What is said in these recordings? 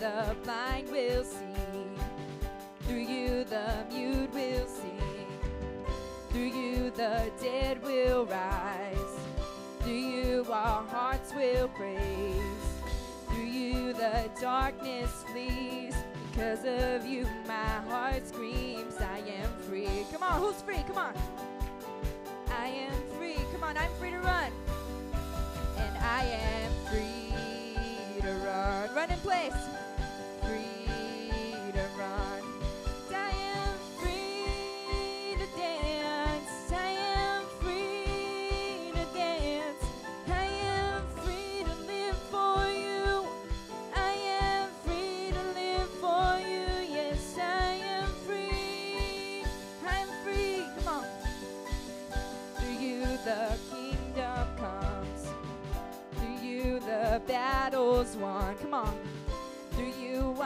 the blind will see. Through you, the mute will sing. Through you, the dead will rise. Through you, our hearts will praise. Through you, the darkness flees. Because of you, my heart screams, I am free. Come on, who's free? Come on. I am free. Come on, I'm free to run. And I am free to run. Run in place.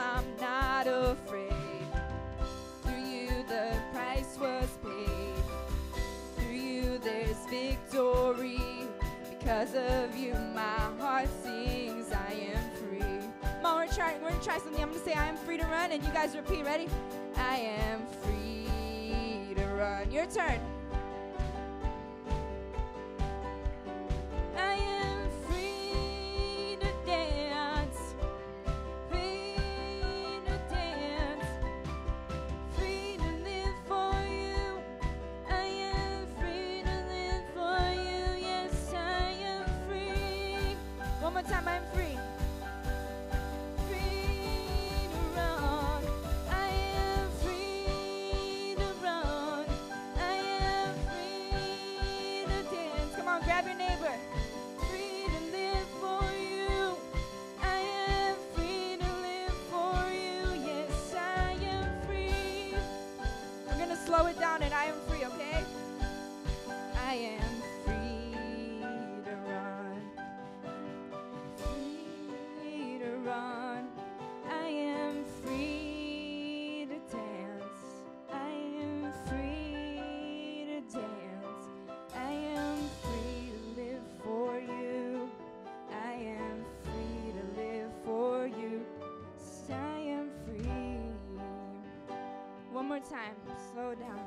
I'm not afraid. Through you the price was paid. Through you there's victory. Because of you my heart sings. I am free. Come on, we're gonna try. We're gonna try something. I'm gonna say I am free to run, and you guys repeat. Ready? I am free to run. Your turn. Time, slow down.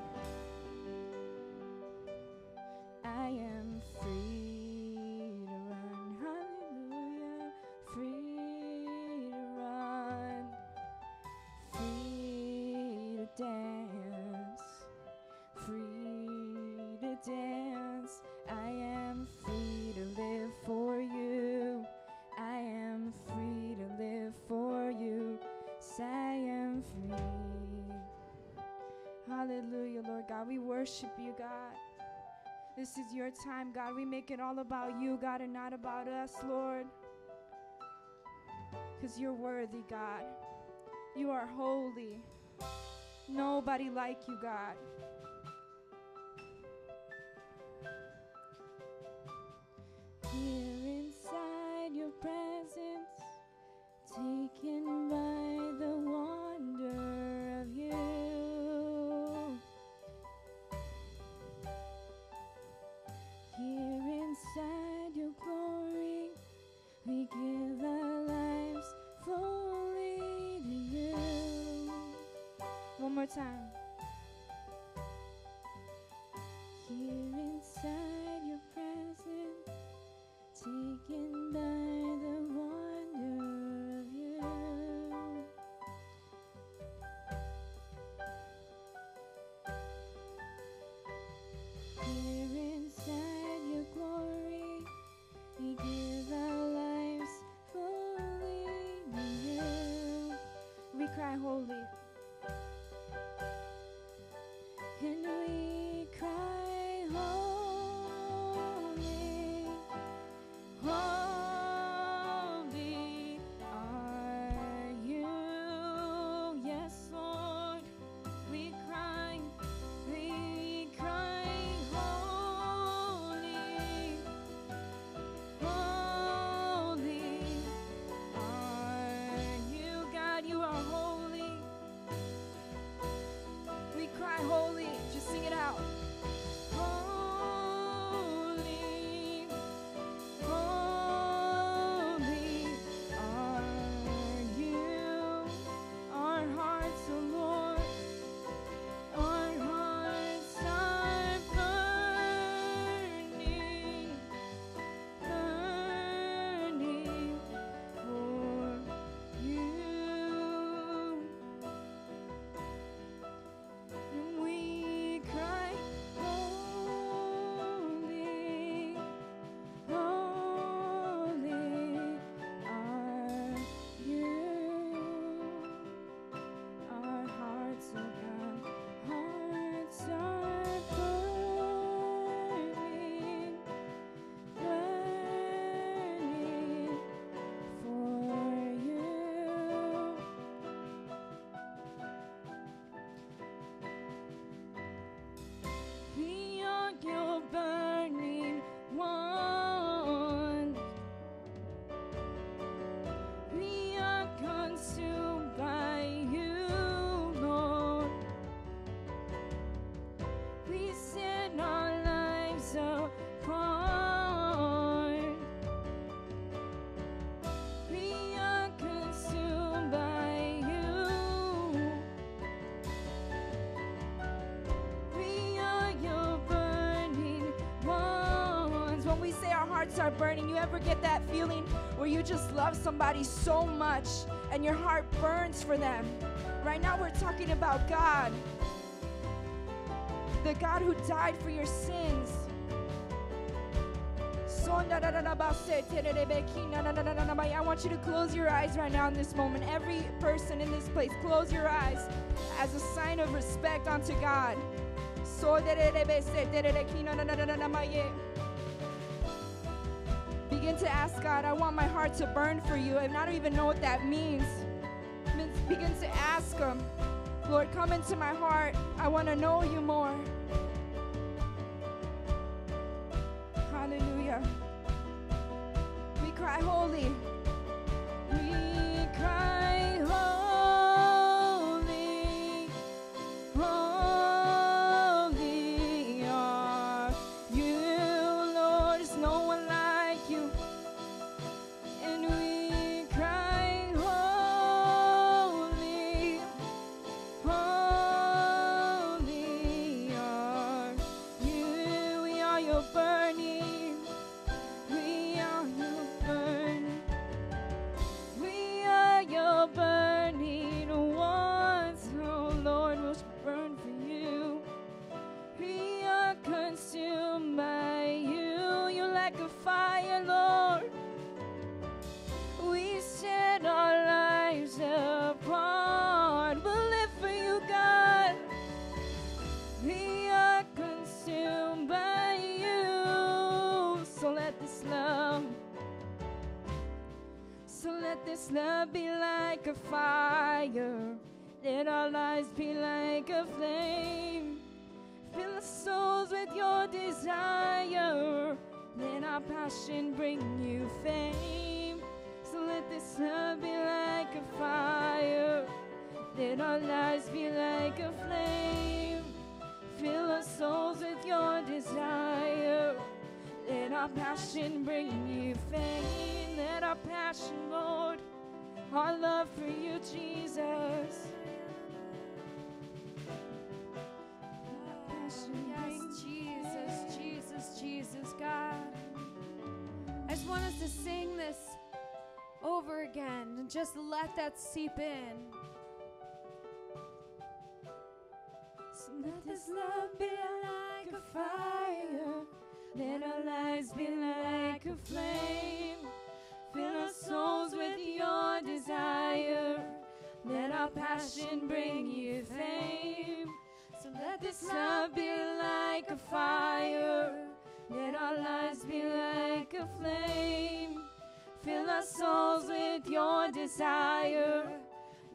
Time, God. We make it all about you, God, and not about us, Lord. Because you're worthy, God. You are holy. Nobody like you, God. Tay hearts are burning. You ever get that feeling where you just love somebody so much and your heart burns for them? Right now, we're talking about God, the God who died for your sins. I want you to close your eyes right now in this moment. Every person in this place, close your eyes as a sign of respect unto God. Begin to ask God, I want my heart to burn for you. And I don't even know what that means. Begin to ask Him, Lord, come into my heart. I want to know you more. So let this love be like a fire. Let our lives be like a flame. Fill our souls with your desire. Let our passion bring you fame. So let this love be like a fire. Let our lives be like a flame. Fill our souls with your desire. Let our passion bring you fame. Let our passion, Lord, our love for you, Jesus. Let our passion bring Yes, Jesus, Jesus, Jesus, God. I just want us to sing this over again and just let that seep in. So let this love be like a fire. Let our lives be like a flame. Fill our souls with your desire. Let our passion bring you fame. So let this love be like a fire. Let our lives be like a flame. Fill our souls with your desire.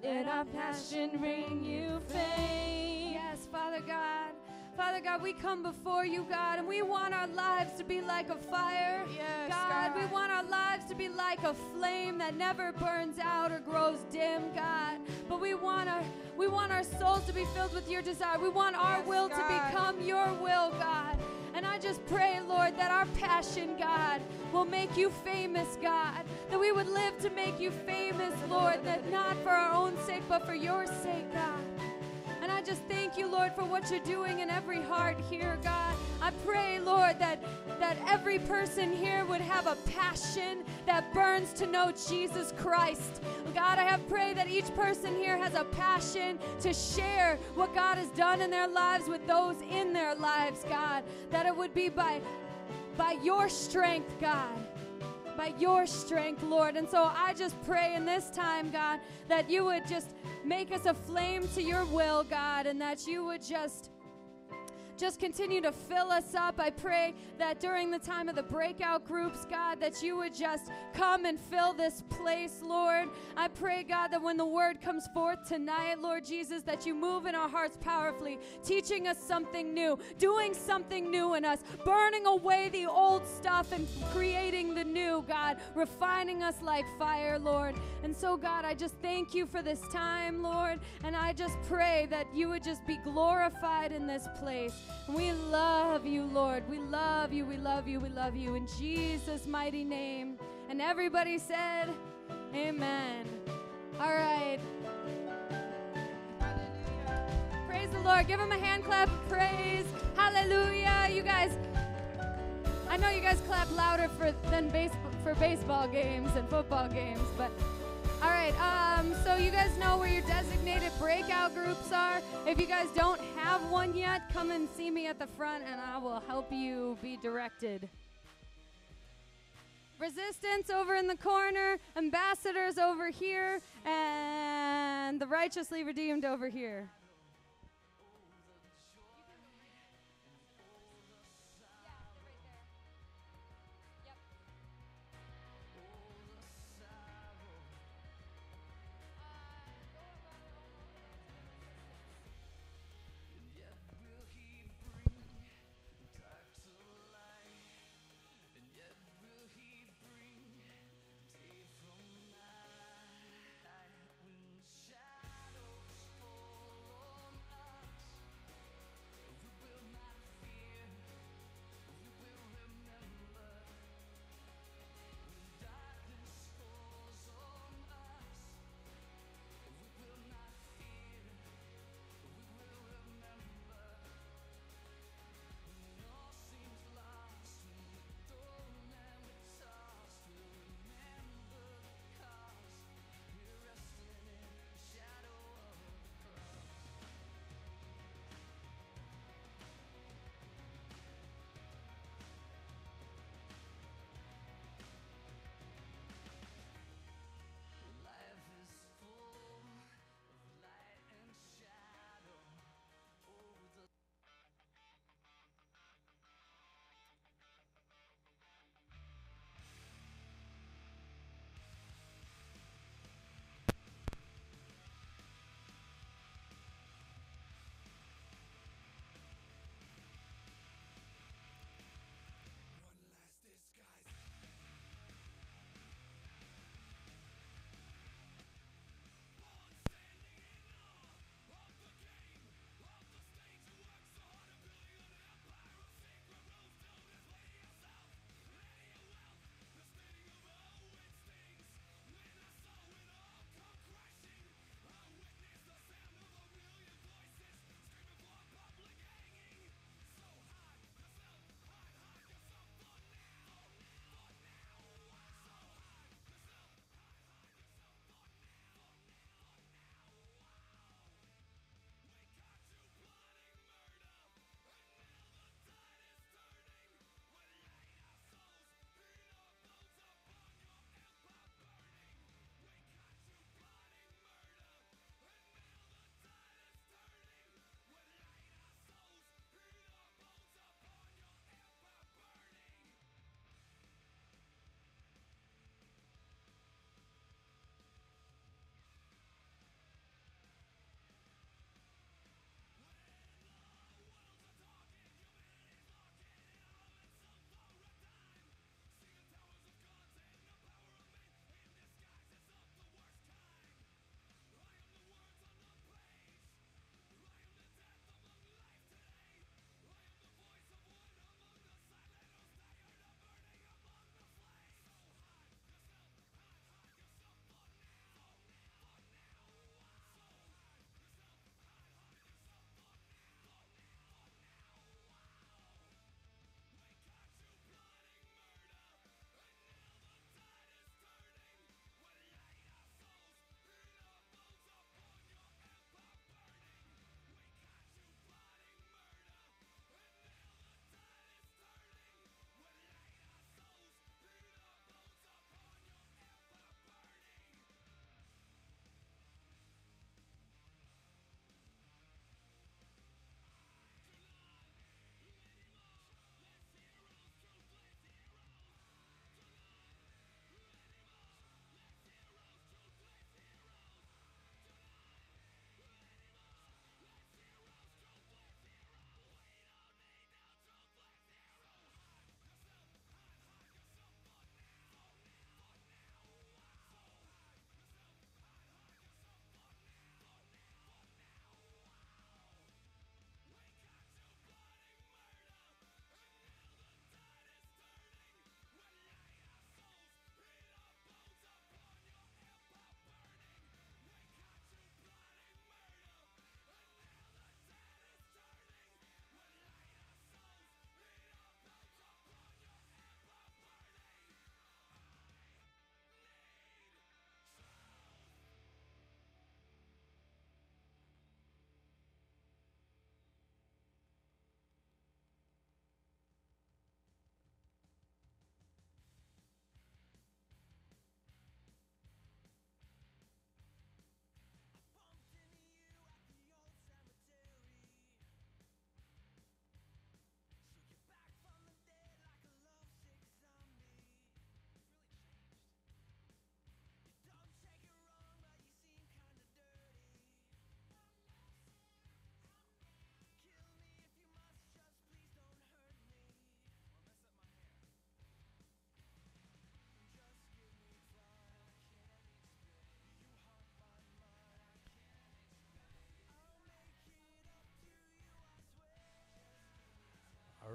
Let our passion bring you fame. Yes, Father God. Father God, we come before you, God, and we want our lives to be like a fire. Yes, God, we want our lives to be like a flame that never burns out or grows dim, God. But we want our we want our souls to be filled with your desire. We want our Yes, will to become your will, God. And I just pray, Lord, that our passion, God, will make you famous, God. That we would live to make you famous, Lord, that not for our own sake, but for your sake, God. And I just thank you, Lord, for what you're doing in every heart here, God. I pray, Lord, that, that every person here would have a passion that burns to know Jesus Christ. God, I have prayed that each person here has a passion to share what God has done in their lives with those in their lives, God. That it would be by by your strength, God by your strength, Lord. And so I just pray in this time, God, that you would just make us a flame to your will, God, and that you would just just continue to fill us up. I pray that during the time of the breakout groups, God, that you would just come and fill this place, Lord. I pray, God, that when the word comes forth tonight, Lord Jesus, that you move in our hearts powerfully, teaching us something new, doing something new in us, burning away the old stuff and creating the new, God, refining us like fire, Lord. And so, God, I just thank you for this time, Lord, and I just pray that you would just be glorified in this place. We love you, Lord. We love you. We love you. We love you. In Jesus' mighty name. And everybody said, Amen. All right. Hallelujah. Praise the Lord. Give him a hand clap. Praise. Hallelujah. You guys, I know you guys clap louder for than base, for baseball games and football games, but all right. Um, so you guys know where your designated breakout groups are. If you guys don't have one yet, come and see me at the front, and I will help you be directed. Resistance over in the corner, ambassadors over here, and the righteously redeemed over here.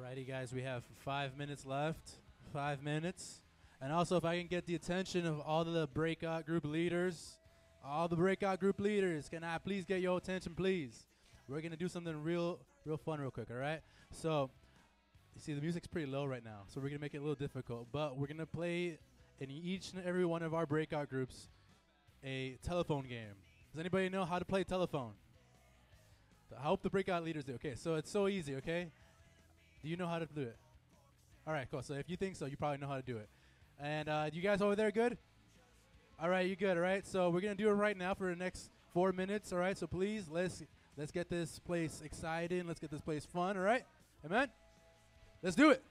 Alrighty, guys, we have five minutes left. Five minutes. And also, if I can get the attention of all the breakout group leaders, all the breakout group leaders, can I please get your attention, please? We're gonna do something real, real fun, real quick. All right. So, you see, the music's pretty low right now, so we're gonna make it a little difficult. But we're gonna play in each and every one of our breakout groups a telephone game. Does anybody know how to play telephone? I hope the breakout leaders do. Okay, so it's so easy. Okay, do you know how to do it? All right, cool. So if you think so, you probably know how to do it. And uh, you guys over there good? All right, you good? All right. So we're gonna do it right now for the next four minutes. All right. So please let's let's get this place exciting. Let's get this place fun. All right. Amen. Let's do it.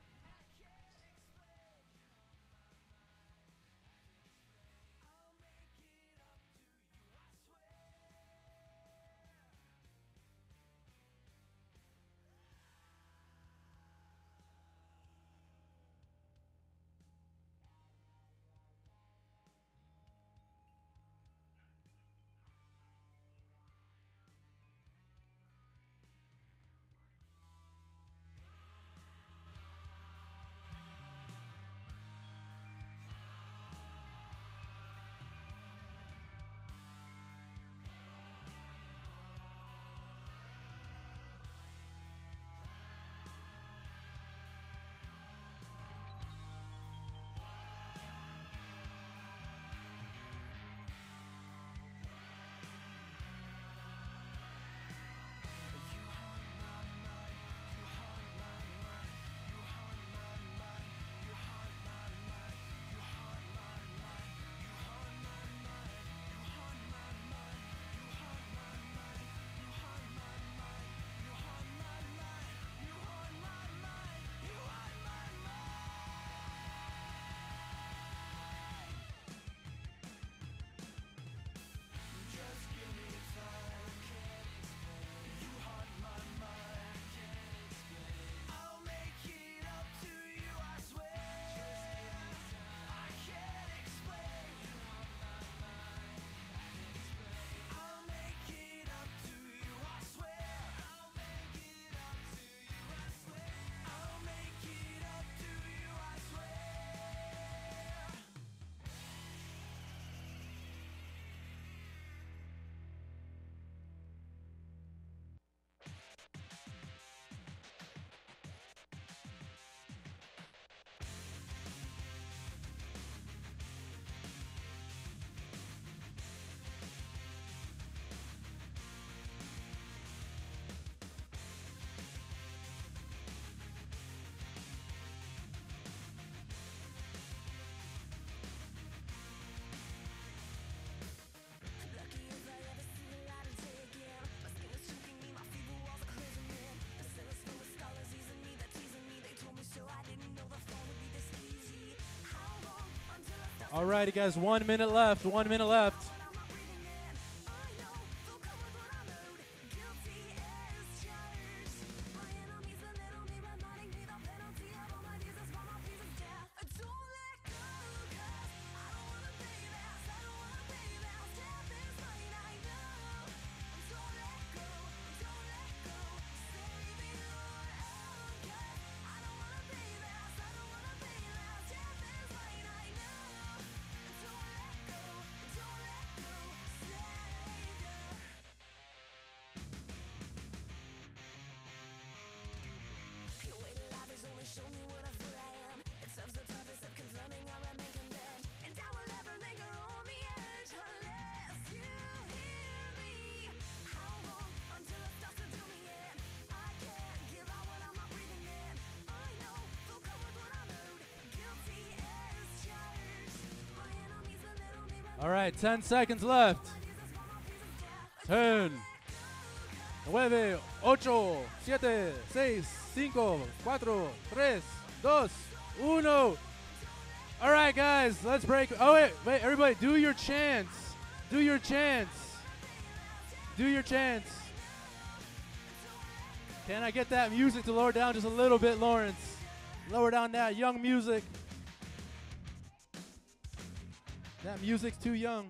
Alrighty, guys, one minute left. One minute left. All right, 10 seconds left. 10, 9, 8, 7, 6, 5, 4, 3, 2, 1. All right, guys, let's break. Oh, wait, wait, everybody, do your chants. Do your chants. Do your chants. Can I get that music to lower down just a little bit, Lawrence? Lower down that young music. Music's too young.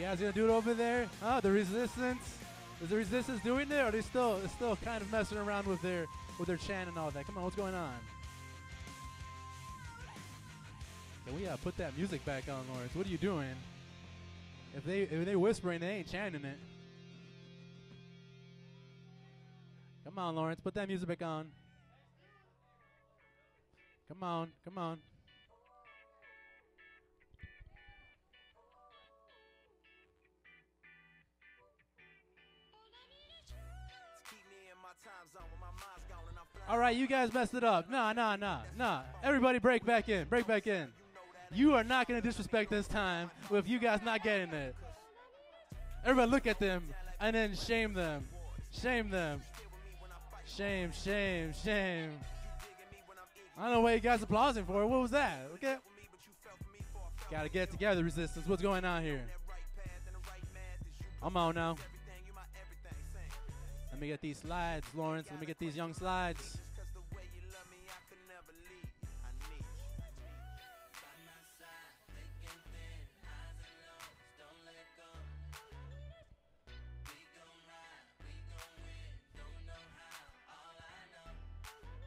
Guys gonna do it over there? Huh? The resistance? Is the resistance doing it? Or are they still they're still kind of messing around with their with their chant and all that? Come on, what's going on? Can we uh, put that music back on, Lawrence? What are you doing? If they if they whispering, they ain't chanting it. Come on, Lawrence, put that music back on. Come on, come on. All right, you guys messed it up. Nah, nah, nah, nah. Everybody break back in. Break back in. You are not going to disrespect this time with you guys not getting it. Everybody look at them and then shame them. Shame them. Shame, shame, shame. I don't know what you guys are applauding for. What was that? Okay. Gotta get together, resistance. What's going on here? I'm on now. Let me get these slides, Lawrence. Let me get these young slides.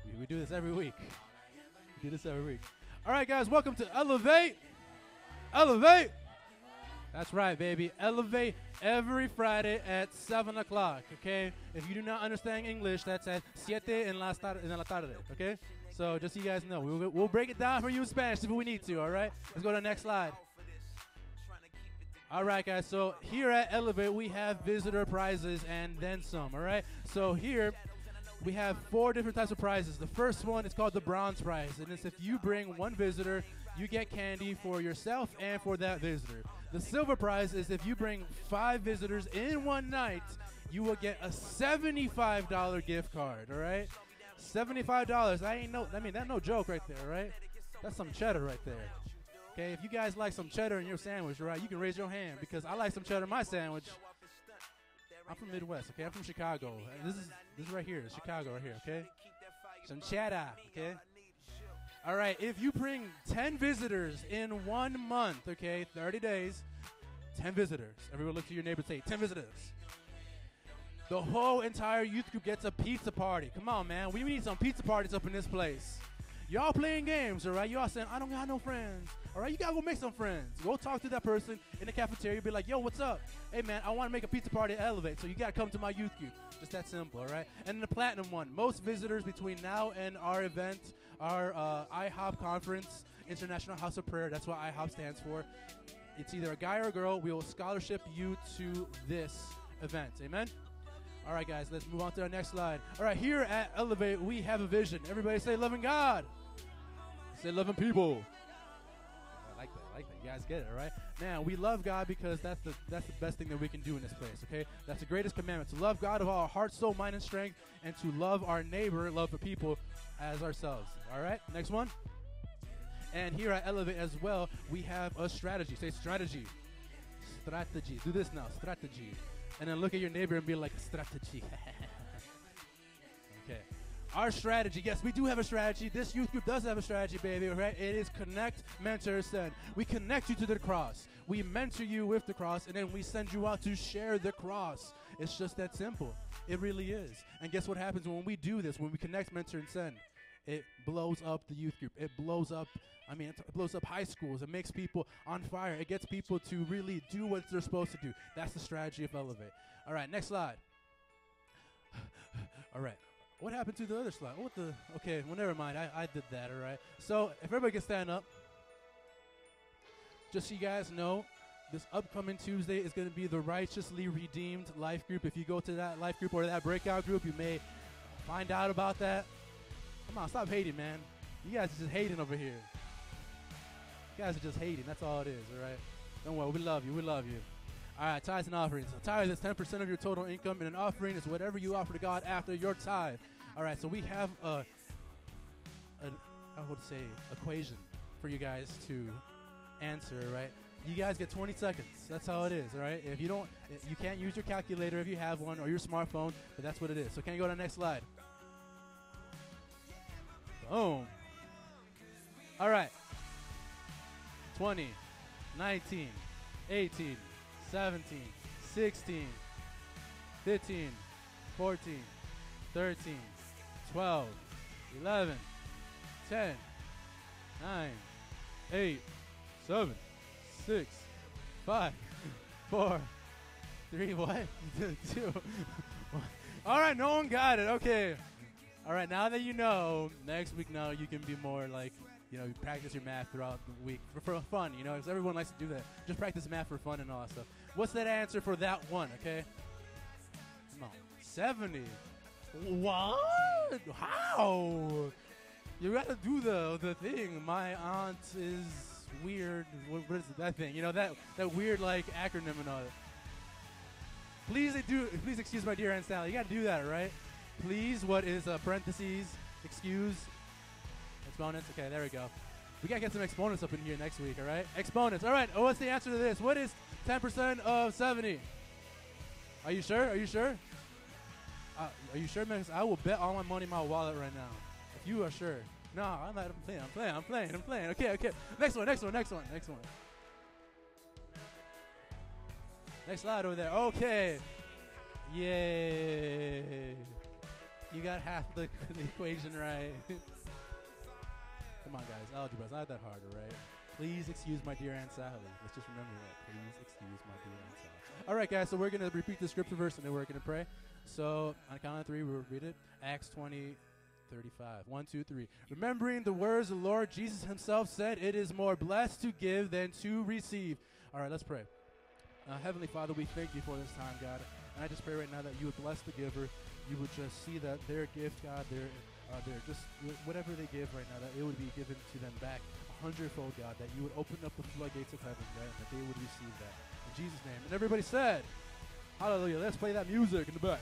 We, we do this every week. We do this every week. All right, guys, welcome to Elevate. Elevate. That's right, baby. Elevate every Friday at 7 o'clock, okay? If you do not understand English, that's at siete en la, tar- en la tarde, okay? So just so you guys know, we'll, we'll break it down for you in Spanish if we need to, all right? Let's go to the next slide. All right, guys. So here at Elevate, we have visitor prizes and then some. All right. So here we have four different types of prizes. The first one is called the bronze prize, and it's if you bring one visitor, you get candy for yourself and for that visitor. The silver prize is if you bring five visitors in one night, you will get a seventy-five dollar gift card. All right. Seventy-five dollars. I ain't no. I mean, that's no joke right there, right? That's some cheddar right there. Okay, if you guys like some cheddar in your sandwich, right, you can raise your hand because I like some cheddar in my sandwich. I'm from Midwest, okay? I'm from Chicago. This is this is right here, Chicago right here, okay? Some cheddar, okay? All right, if you bring 10 visitors in one month, okay, 30 days, 10 visitors. Everyone look to your neighbor and say, 10 visitors. The whole entire youth group gets a pizza party. Come on, man. We need some pizza parties up in this place. Y'all playing games, all right? Y'all saying, I don't got no friends. All right, you gotta go make some friends. Go talk to that person in the cafeteria. Be like, yo, what's up? Hey, man, I want to make a pizza party at Elevate, so you gotta come to my youth group. Just that simple, all right? And the platinum one. Most visitors between now and our event, our uh, IHOP conference, International House of Prayer. That's what IHOP stands for. It's either a guy or a girl. We will scholarship you to this event. Amen. All right, guys, let's move on to our next slide. All right, here at Elevate, we have a vision. Everybody say loving God. Say loving people. I like that. I like that. You guys get it, all right? Now, we love God because that's the that's the best thing that we can do in this place, okay? That's the greatest commandment to love God of all our heart, soul, mind, and strength, and to love our neighbor, love the people as ourselves. All right? Next one. And here at Elevate as well, we have a strategy. Say strategy. Strategy. Do this now. Strategy. And then look at your neighbor and be like, strategy. okay. Our strategy, yes, we do have a strategy. This youth group does have a strategy, baby, right? It is connect, mentor, send. We connect you to the cross. We mentor you with the cross, and then we send you out to share the cross. It's just that simple. It really is. And guess what happens when we do this, when we connect, mentor, and send? It blows up the youth group. It blows up, I mean, it blows up high schools. It makes people on fire. It gets people to really do what they're supposed to do. That's the strategy of Elevate. All right, next slide. all right. What happened to the other slide? What the? Okay, well, never mind. I, I did that, all right. So, if everybody can stand up, just so you guys know, this upcoming Tuesday is going to be the Righteously Redeemed Life Group. If you go to that life group or that breakout group, you may find out about that. Come on, stop hating, man. You guys are just hating over here. You guys are just hating. That's all it is, all right? Don't worry. We love you. We love you. All right, tithes and offerings. A tithe is 10% of your total income, and an offering is whatever you offer to God after your tithe. All right, so we have a, a I would say, equation for you guys to answer, right? You guys get 20 seconds. That's how it is, all right? If you don't, you can't use your calculator if you have one or your smartphone, but that's what it is. So can you go to the next slide? Boom. All right. 20, 19, 18, 17, 16, 15, 14, 13, 12, 11, 10, 9, 8, 7, 6, 5, 4, 3, what? 2, 1. All right, no one got it. Okay. All right, now that you know, next week now you can be more like, you know, you practice your math throughout the week for, for fun, you know, because everyone likes to do that. Just practice math for fun and all that stuff. What's that answer for that one, okay? Come on. 70. What? How? You gotta do the the thing. My aunt is weird. What, is that thing? You know that that weird like acronym and all. that. Please do. Please excuse my dear Aunt Sally. You gotta do that, right? Please. What is uh, parentheses? Excuse. Exponents. Okay, there we go. We gotta get some exponents up in here next week, all right? Exponents. All right. Oh, what's the answer to this? What is 10% of 70? Are you sure? Are you sure? Uh, are you sure, man? I will bet all my money in my wallet right now. If you are sure. No, I'm not. I'm playing. I'm playing. I'm playing. I'm playing. Okay, okay. Next one. Next one. Next one. Next one. Next slide over there. Okay. Yay. You got half the, the equation right. Come on, guys. Algebra. It's not that hard, right? Please excuse my dear Aunt Sally. Let's just remember that. Please excuse my dear Aunt Sally. All right, guys. So we're going to repeat the scripture verse and then we're going to pray. So on count of three, we'll read it. Acts 20, 35. One, two, three. Remembering the words the Lord Jesus himself said, it is more blessed to give than to receive. All right, let's pray. Uh, Heavenly Father, we thank you for this time, God. And I just pray right now that you would bless the giver. You would just see that their gift, God, their, uh, their just whatever they give right now, that it would be given to them back a hundredfold, God. That you would open up the floodgates of heaven, right, and that they would receive that. In Jesus' name. And everybody said, Hallelujah. Let's play that music in the back.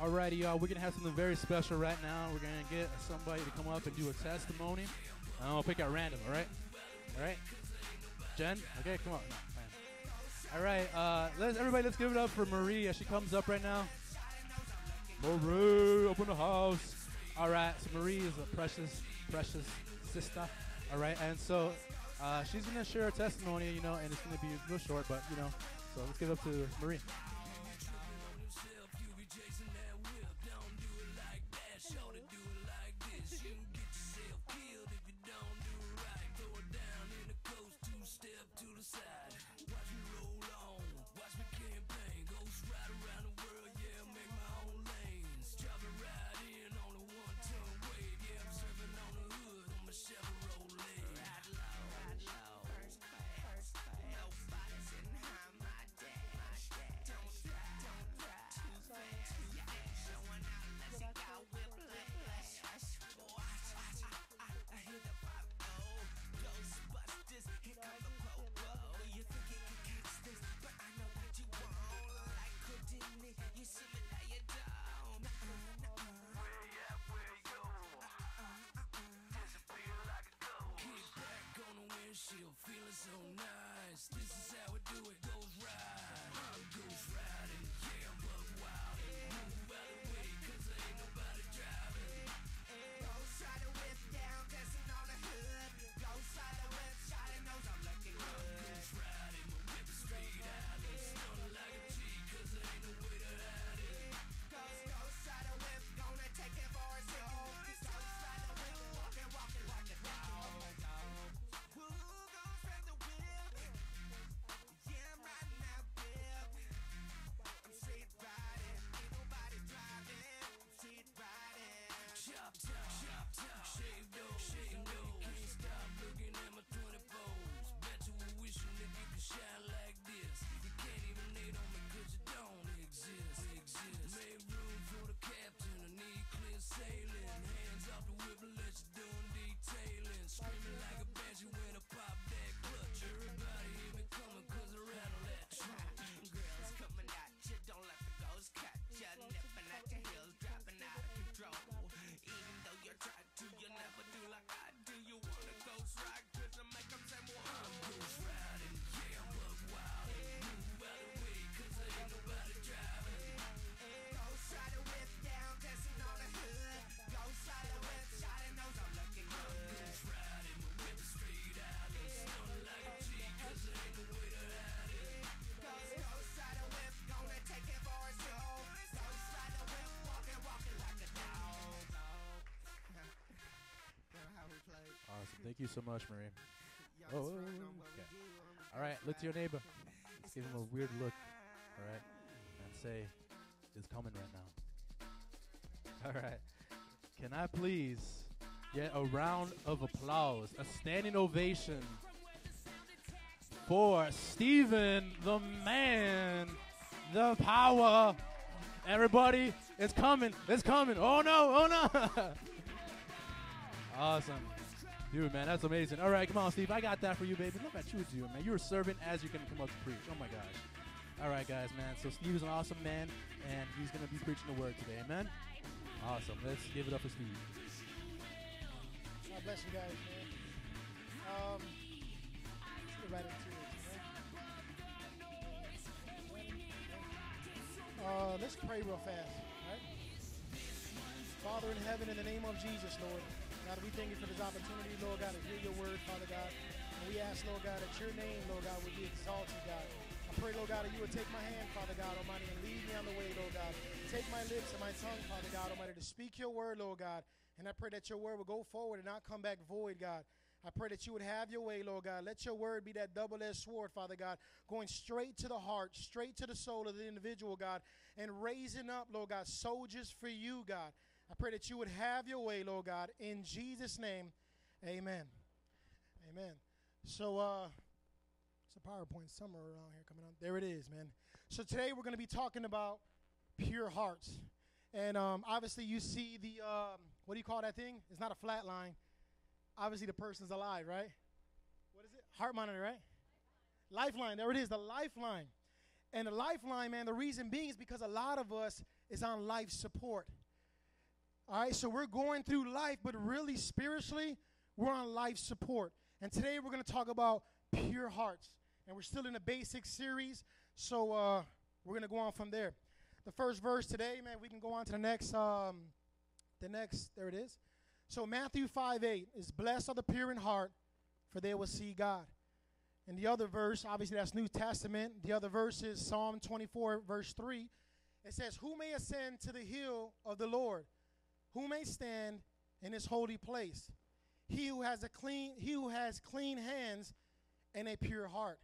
Alrighty, y'all. We're gonna have something very special right now. We're gonna get somebody to come up and do a testimony. And I'll pick at random. All right. All right. Jen. Okay, come on. No. All right. Uh, let's everybody. Let's give it up for Marie as she comes up right now. Marie, open the house. All right. So Marie is a precious, precious sister. All right. And so uh, she's gonna share her testimony. You know, and it's gonna be real short, but you know. So let's give it up to Marie. You so much, Marie. Oh, just frontin' on what we okay. All right, look to your neighbor. Give him a weird look. All right, and say, "It's coming right now." All right. Can I please get a round of applause, a standing ovation for Stephen, the man, the power. Everybody, it's coming. It's coming. Oh no, oh no. awesome. Dude, man, that's amazing. All right, come on, Steve. I got that for you, baby. Look at you doing, man. You were serving as you can come up to preach. Oh my gosh. All right, guys, man. So Steve is an awesome man, and he's gonna be preaching the word today. Amen. Awesome. Let's give it up for Steve. God bless you guys, man. Um, let's get right into it. Uh, let's pray real fast? Father in heaven, in the name of Jesus, Lord, God, we thank you for this opportunity, Lord God, to hear your word, Father God. And we ask, Lord God, that your name, Lord God, would be exalted, God. I pray, Lord God, that you would take my hand, Father God Almighty, and lead me on the way, Lord God. Take my lips and my tongue, Father God Almighty, to speak your word, Lord God. And I pray that your word will go forward and not come back void, God. I pray that you would have your way, Lord God. Let your word be that double edged sword, Father God, going straight to the heart, straight to the soul of the individual, God, and raising up, Lord God, soldiers for you, God. I pray that you would have your way, Lord God. In Jesus' name, amen. Amen. So, uh, it's a PowerPoint somewhere around here coming up. There it is, man. So today we're going to be talking about pure hearts. And um, obviously, you see the, um, what do you call that thing? It's not a flat line. Obviously, the person's alive, right? What is it? Heart monitor, right? Lifeline. There it is, the lifeline. And the lifeline, man, the reason being is because a lot of us is on life support. All right, so we're going through life, but really spiritually, we're on life support. And today we're going to talk about pure hearts. And we're still in the basic series, so uh, we're going to go on from there. The first verse today, man, we can go on to the next, um, the next, there it is. So Matthew 5 8 is blessed are the pure in heart, for they will see God. And the other verse, obviously that's New Testament. The other verse is Psalm 24, verse 3. It says, Who may ascend to the hill of the Lord? Who may stand in his holy place? He who has a clean, he who has clean hands and a pure heart.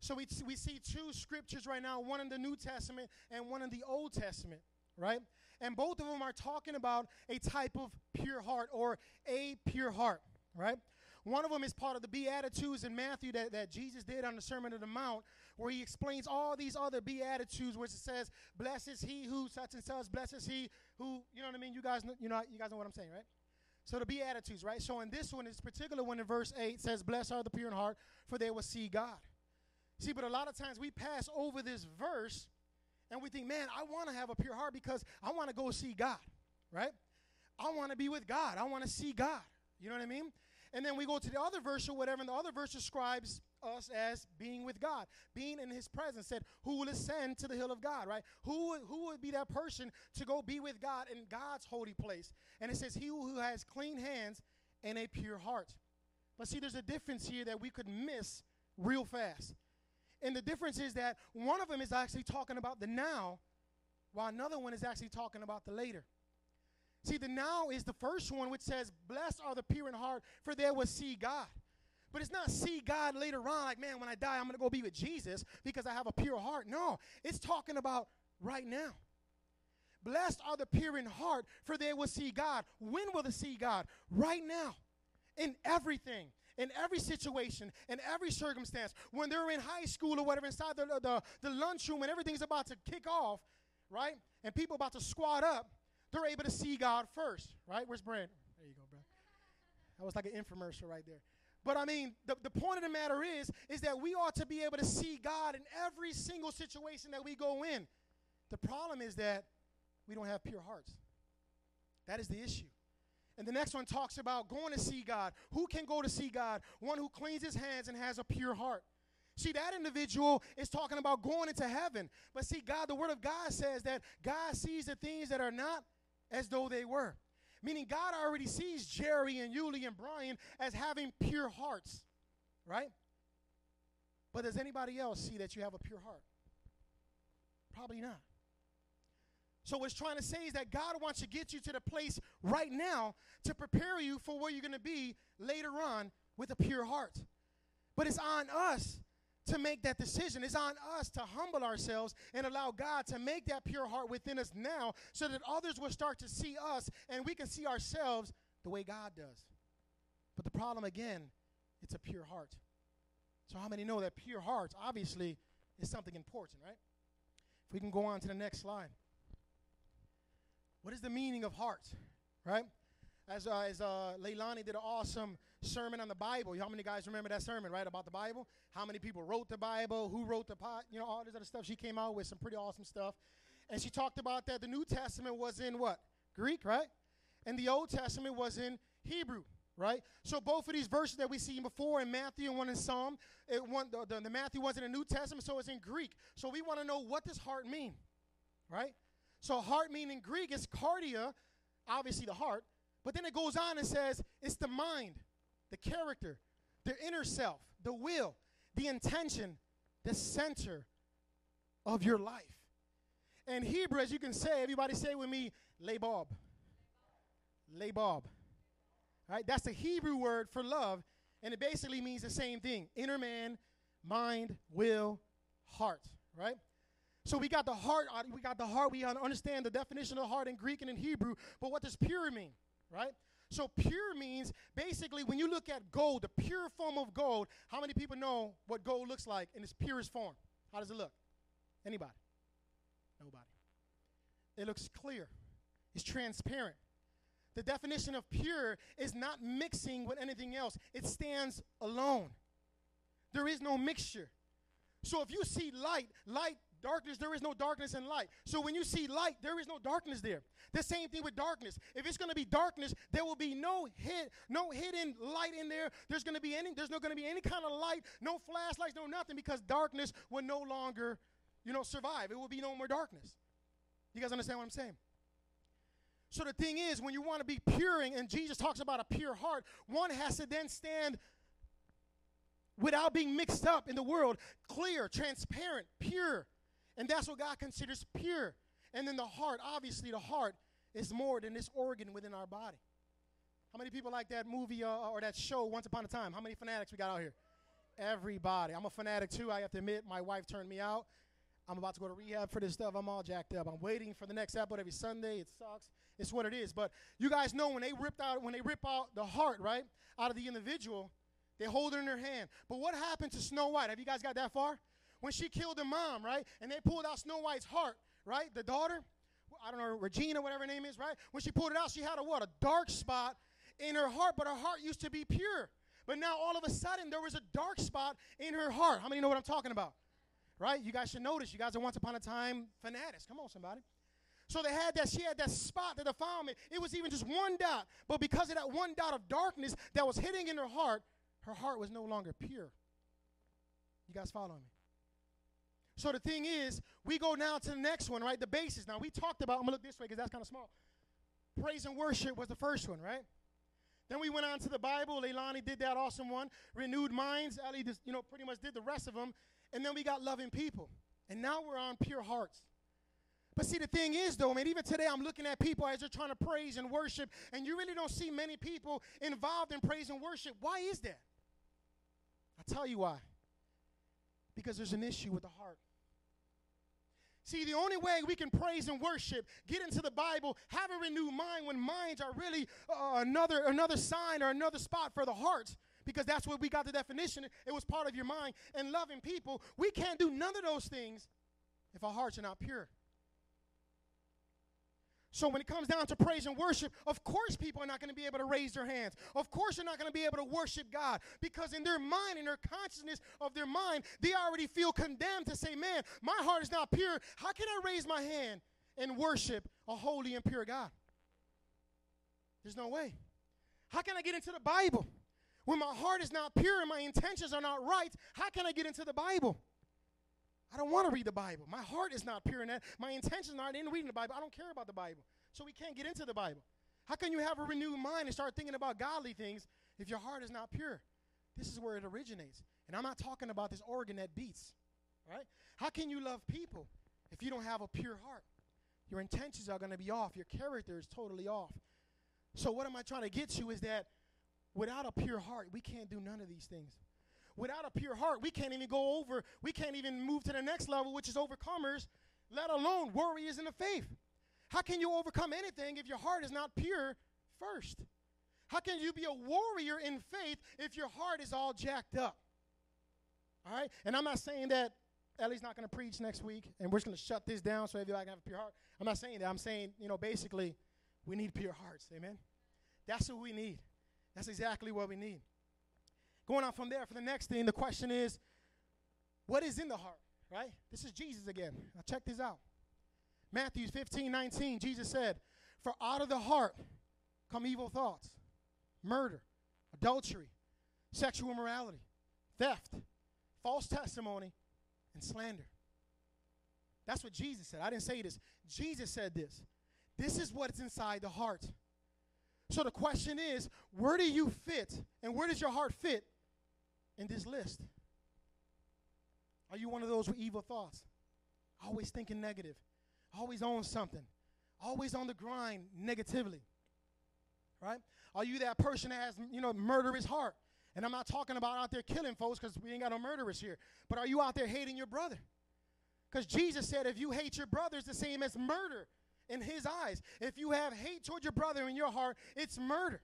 So we, we see two scriptures right now, one in the New Testament and one in the Old Testament, right? And both of them are talking about a type of pure heart or a pure heart, right? One of them is part of the Beatitudes in Matthew that, that Jesus did on the Sermon on the Mount, where he explains all these other Beatitudes, where it says, Blessed is he who such and such, blessed is he who, you know what I mean? You guys know, you know, you guys know what I'm saying, right? So the Beatitudes, right? So in this one, this particular one in verse 8 says, Blessed are the pure in heart, for they will see God. See, but a lot of times we pass over this verse and we think, man, I want to have a pure heart because I want to go see God, right? I want to be with God. I want to see God. You know what I mean? And then we go to the other verse or whatever, and the other verse describes us as being with God, being in His presence. Said, "Who will ascend to the hill of God?" Right? Who would, who would be that person to go be with God in God's holy place? And it says, "He who has clean hands and a pure heart." But see, there's a difference here that we could miss real fast. And the difference is that one of them is actually talking about the now, while another one is actually talking about the later. See, the now is the first one, which says, Blessed are the pure in heart, for they will see God. But it's not see God later on, like, man, when I die, I'm going to go be with Jesus because I have a pure heart. No, it's talking about right now. Blessed are the pure in heart, for they will see God. When will they see God? Right now. In everything in every situation, in every circumstance, when they're in high school or whatever, inside the, the, the lunchroom and everything's about to kick off, right? And people about to squat up, they're able to see God first, right? Where's Brent? There you go, bro. That was like an infomercial right there. But I mean, the, the point of the matter is, is that we ought to be able to see God in every single situation that we go in. The problem is that we don't have pure hearts. That is the issue. And the next one talks about going to see God. Who can go to see God? One who cleans his hands and has a pure heart. See, that individual is talking about going into heaven. But see, God, the Word of God says that God sees the things that are not as though they were. Meaning, God already sees Jerry and Yuli and Brian as having pure hearts, right? But does anybody else see that you have a pure heart? Probably not. So what it's trying to say is that God wants to get you to the place right now to prepare you for where you're going to be later on with a pure heart. But it's on us to make that decision. It's on us to humble ourselves and allow God to make that pure heart within us now so that others will start to see us and we can see ourselves the way God does. But the problem again, it's a pure heart. So how many know that pure hearts obviously is something important, right? If we can go on to the next slide. What is the meaning of heart, right? As, uh, as uh, Leilani did an awesome sermon on the Bible. How many guys remember that sermon, right, about the Bible? How many people wrote the Bible? Who wrote the pot? You know, all this other stuff. She came out with some pretty awesome stuff. And she talked about that the New Testament was in what? Greek, right? And the Old Testament was in Hebrew, right? So both of these verses that we see before in Matthew and one in Psalm, it, one, the, the, the Matthew was in the New Testament, so it's in Greek. So we want to know what does heart mean, right? So heart meaning Greek is cardia, obviously the heart, but then it goes on and says it's the mind, the character, the inner self, the will, the intention, the center of your life. And Hebrew, as you can say, everybody say with me, labab. Labab. All right, that's the Hebrew word for love, and it basically means the same thing inner man, mind, will, heart, right? So we got the heart, uh, we got the heart, we understand the definition of heart in Greek and in Hebrew, but what does pure mean, right? So pure means basically when you look at gold, the pure form of gold, how many people know what gold looks like in its purest form? How does it look? Anybody? Nobody. It looks clear. It's transparent. The definition of pure is not mixing with anything else. It stands alone. There is no mixture. So if you see light, light darkness, there is no darkness in light. So when you see light, there is no darkness there. The same thing with darkness. If it's going to be darkness, there will be no hid, no hidden light in there. There's going to be any, there's not going to be any kind of light, no flashlights, no nothing, because darkness will no longer, you know, survive. It will be no more darkness. You guys understand what I'm saying? So the thing is, when you want to be pure, and Jesus talks about a pure heart, one has to then stand without being mixed up in the world, clear, transparent, pure. And that's what God considers pure. And then the heart, obviously, the heart is more than this organ within our body. How many people like that movie uh, or that show, Once Upon a Time? How many fanatics we got out here? Everybody. I'm a fanatic too. I have to admit, my wife turned me out. I'm about to go to rehab for this stuff. I'm all jacked up. I'm waiting for the next episode every Sunday. It sucks. It's what it is. But you guys know when they ripped out, when they rip out the heart, right, out of the individual, they hold it in their hand. But what happened to Snow White? Have you guys got that far? When she killed her mom, right, and they pulled out Snow White's heart, right, the daughter, I don't know, Regina, whatever her name is, right? When she pulled it out, she had a what? A dark spot in her heart, but her heart used to be pure. But now all of a sudden there was a dark spot in her heart. How many know what I'm talking about? Right? You guys should notice. You guys are once upon a time fanatics. Come on, somebody. So they had that, she had that spot that defiled it. It was even just one dot. But because of that one dot of darkness that was hitting in her heart, her heart was no longer pure. You guys following me? So the thing is, we go now to the next one, right? The basis. Now we talked about, I'm gonna look this way because that's kind of small. Praise and worship was the first one, right? Then we went on to the Bible. Leilani did that awesome one. Renewed minds. Ellie, just, you know, pretty much did the rest of them. And then we got loving people. And now we're on pure hearts. But see, the thing is, though, man, even today I'm looking at people as they're trying to praise and worship, and you really don't see many people involved in praise and worship. Why is that? I'll tell you why. Because there's an issue with the heart. See, the only way we can praise and worship, get into the Bible, have a renewed mind when minds are really uh, another, another sign or another spot for the heart, because that's what we got the definition. It was part of your mind. And loving people, we can't do none of those things if our hearts are not pure. So when it comes down to praise and worship, of course people are not going to be able to raise their hands. Of course they're not going to be able to worship God because in their mind, in their consciousness of their mind, they already feel condemned to say, "Man, my heart is not pure. How can I raise my hand and worship a holy and pure God?" There's no way. How can I get into the Bible when my heart is not pure and my intentions are not right? How can I get into the Bible? I don't want to read the Bible. My heart is not pure in that. My intentions aren't in reading the Bible. I don't care about the Bible. So we can't get into the Bible. How can you have a renewed mind and start thinking about godly things if your heart is not pure? This is where it originates. And I'm not talking about this organ that beats, right? How can you love people if you don't have a pure heart? Your intentions are going to be off. Your character is totally off. So, what am I trying to get to is that without a pure heart, we can't do none of these things. Without a pure heart, we can't even go over, we can't even move to the next level, which is overcomers, let alone warriors in the faith. How can you overcome anything if your heart is not pure first? How can you be a warrior in faith if your heart is all jacked up? All right? And I'm not saying that Ellie's not going to preach next week and we're just going to shut this down so everybody can have a pure heart. I'm not saying that. I'm saying, you know, basically, we need pure hearts. Amen? That's what we need. That's exactly what we need. Going on from there for the next thing, the question is, what is in the heart? Right? This is Jesus again. Now check this out. Matthew 15, 19, Jesus said, For out of the heart come evil thoughts, murder, adultery, sexual immorality, theft, false testimony, and slander. That's what Jesus said. I didn't say this. Jesus said this. This is what's inside the heart. So the question is, where do you fit and where does your heart fit in this list? Are you one of those with evil thoughts? Always thinking negative, always on something, always on the grind negatively. Right? Are you that person that has, you know, murderous heart? And I'm not talking about out there killing folks because we ain't got no murderers here. But are you out there hating your brother? Because Jesus said if you hate your brother, it's the same as murder in his eyes. If you have hate toward your brother in your heart, it's murder.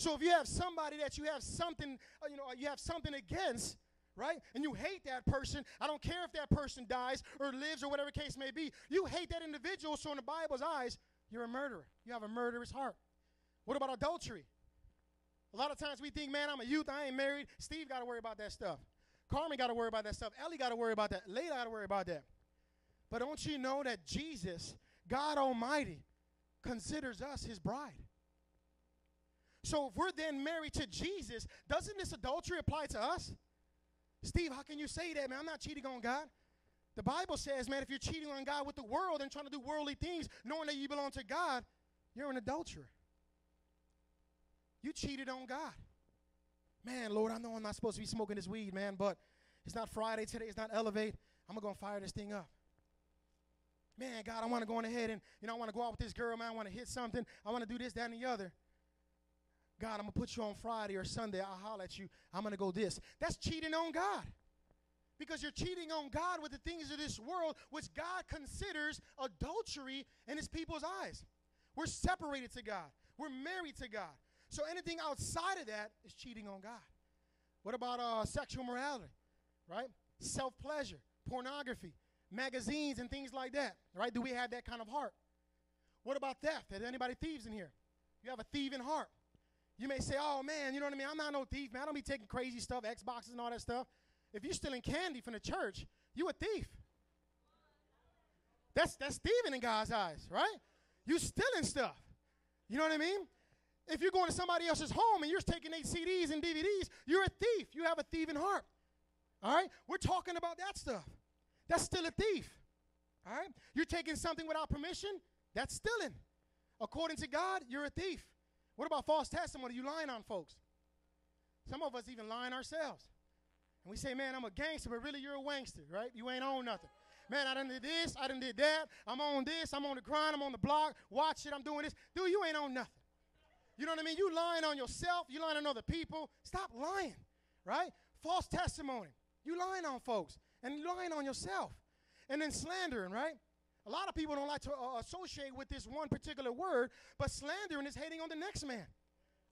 So if you have somebody that you have something, uh, you know, you have something against, right? And you hate that person, I don't care if that person dies or lives or whatever case may be. You hate that individual, so in the Bible's eyes, you're a murderer. You have a murderous heart. What about adultery? A lot of times we think, man, I'm a youth, I ain't married. Steve got to worry about that stuff. Carmen got to worry about that stuff. Ellie got to worry about that. Layla got to worry about that. But don't you know that Jesus, God Almighty, considers us his bride? So if we're then married to Jesus, doesn't this adultery apply to us? Steve, how can you say that, man? I'm not cheating on God. The Bible says, man, if you're cheating on God with the world and trying to do worldly things, knowing that you belong to God, you're an adulterer. You cheated on God. Man, Lord, I know I'm not supposed to be smoking this weed, man, but it's not Friday today. It's not Elevate. I'm going to fire this thing up. Man, God, I want to go on ahead and, you know, I want to go out with this girl, man. I want to hit something. I want to do this, that, and the other. God, I'm going to put you on Friday or Sunday. I'll holler at you. I'm going to go this. That's cheating on God. Because you're cheating on God with the things of this world, which God considers adultery in his people's eyes. We're separated to God. We're married to God. So anything outside of that is cheating on God. What about uh, sexual morality, right? Self pleasure, pornography, magazines, and things like that, right? Do we have that kind of heart? What about theft? Is anybody thieves in here? You have a thieving heart. You may say, oh man, you know what I mean? I'm not no thief, man. I don't be taking crazy stuff, Xboxes and all that stuff. If you're stealing candy from the church, you a thief. That's that's thieving in God's eyes, right? You stealing stuff. You know what I mean? If you're going to somebody else's home and you're taking eight CDs and DVDs, you're a thief. You have a thieving heart. All right? We're talking about that stuff. That's still a thief. All right? You're taking something without permission, that's stealing. According to God, you're a thief. What about false testimony? You lying on folks. Some of us even lying ourselves. And we say, man, I'm a gangster, but really you're a wankster, right? You ain't on nothing. Man, I done did this, I done did that. I'm on this, I'm on the grind, I'm on the block. Watch it, I'm doing this. Dude, you ain't on nothing. You know what I mean? You lying on yourself, you lying on other people. Stop lying, right? False testimony. You lying on folks and lying on yourself. And then slandering, right? A lot of people don't like to uh, associate with this one particular word, but slandering is hating on the next man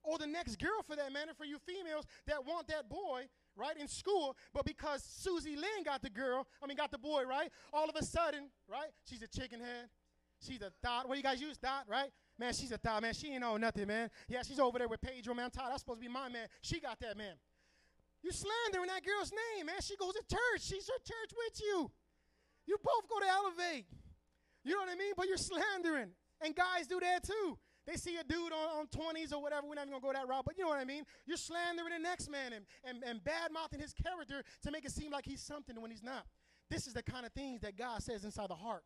or the next girl for that matter, for you females that want that boy, right, in school, but because Susie Lynn got the girl, I mean, got the boy, right, all of a sudden, right, she's a chicken head. She's a dot. What do you guys use? Dot, right? Man, she's a thought, man. She ain't know nothing, man. Yeah, she's over there with Pedro, man. I'm tired. That's supposed to be my man. She got that, man. You slandering that girl's name, man. She goes to church. She's at church with you. You both go to Elevate. You know what I mean? But you're slandering. And guys do that too. They see a dude on, on 20s or whatever. We're not even going to go that route. But you know what I mean? You're slandering the next man and, and, and bad mouthing his character to make it seem like he's something when he's not. This is the kind of things that God says inside the heart.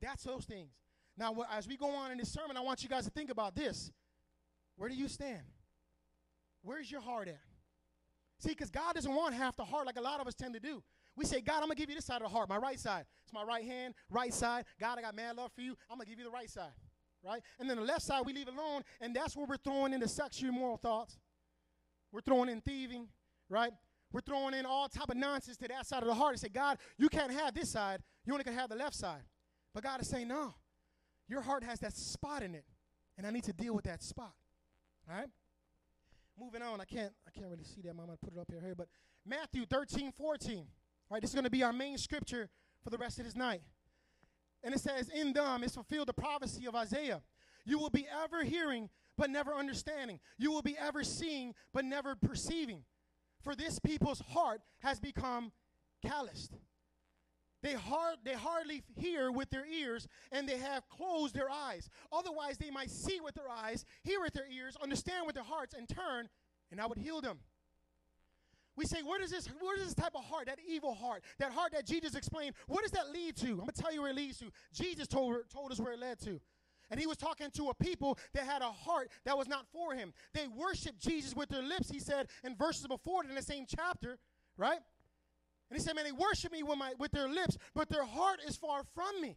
That's those things. Now, as we go on in this sermon, I want you guys to think about this. Where do you stand? Where's your heart at? See, because God doesn't want half the heart like a lot of us tend to do. We say, God, I'm gonna give you this side of the heart, my right side. It's my right hand, right side. God, I got mad love for you. I'm gonna give you the right side, right? And then the left side we leave alone, and that's where we're throwing in the sexual immoral thoughts. We're throwing in thieving, right? We're throwing in all type of nonsense to that side of the heart and say, God, you can't have this side. You only can have the left side. But God is saying, no, your heart has that spot in it, and I need to deal with that spot. All right? Moving on, I can't I can't really see that. I'm gonna put it up here, here, but Matthew 13, 14. All right, this is gonna be our main scripture for the rest of this night. And it says, In them is fulfilled the prophecy of Isaiah. You will be ever hearing, but never understanding. You will be ever seeing, but never perceiving. For this people's heart has become calloused. They, hard, they hardly hear with their ears, and they have closed their eyes. Otherwise, they might see with their eyes, hear with their ears, understand with their hearts, and turn, and I would heal them. We say, where does this, where does this type of heart, that evil heart, that heart that Jesus explained, what does that lead to? I'm gonna tell you where it leads to. Jesus told, told us where it led to. And he was talking to a people that had a heart that was not for him. They worshiped Jesus with their lips, he said in verses before it in the same chapter, right? And he said, Man, they worship me with, my, with their lips, but their heart is far from me.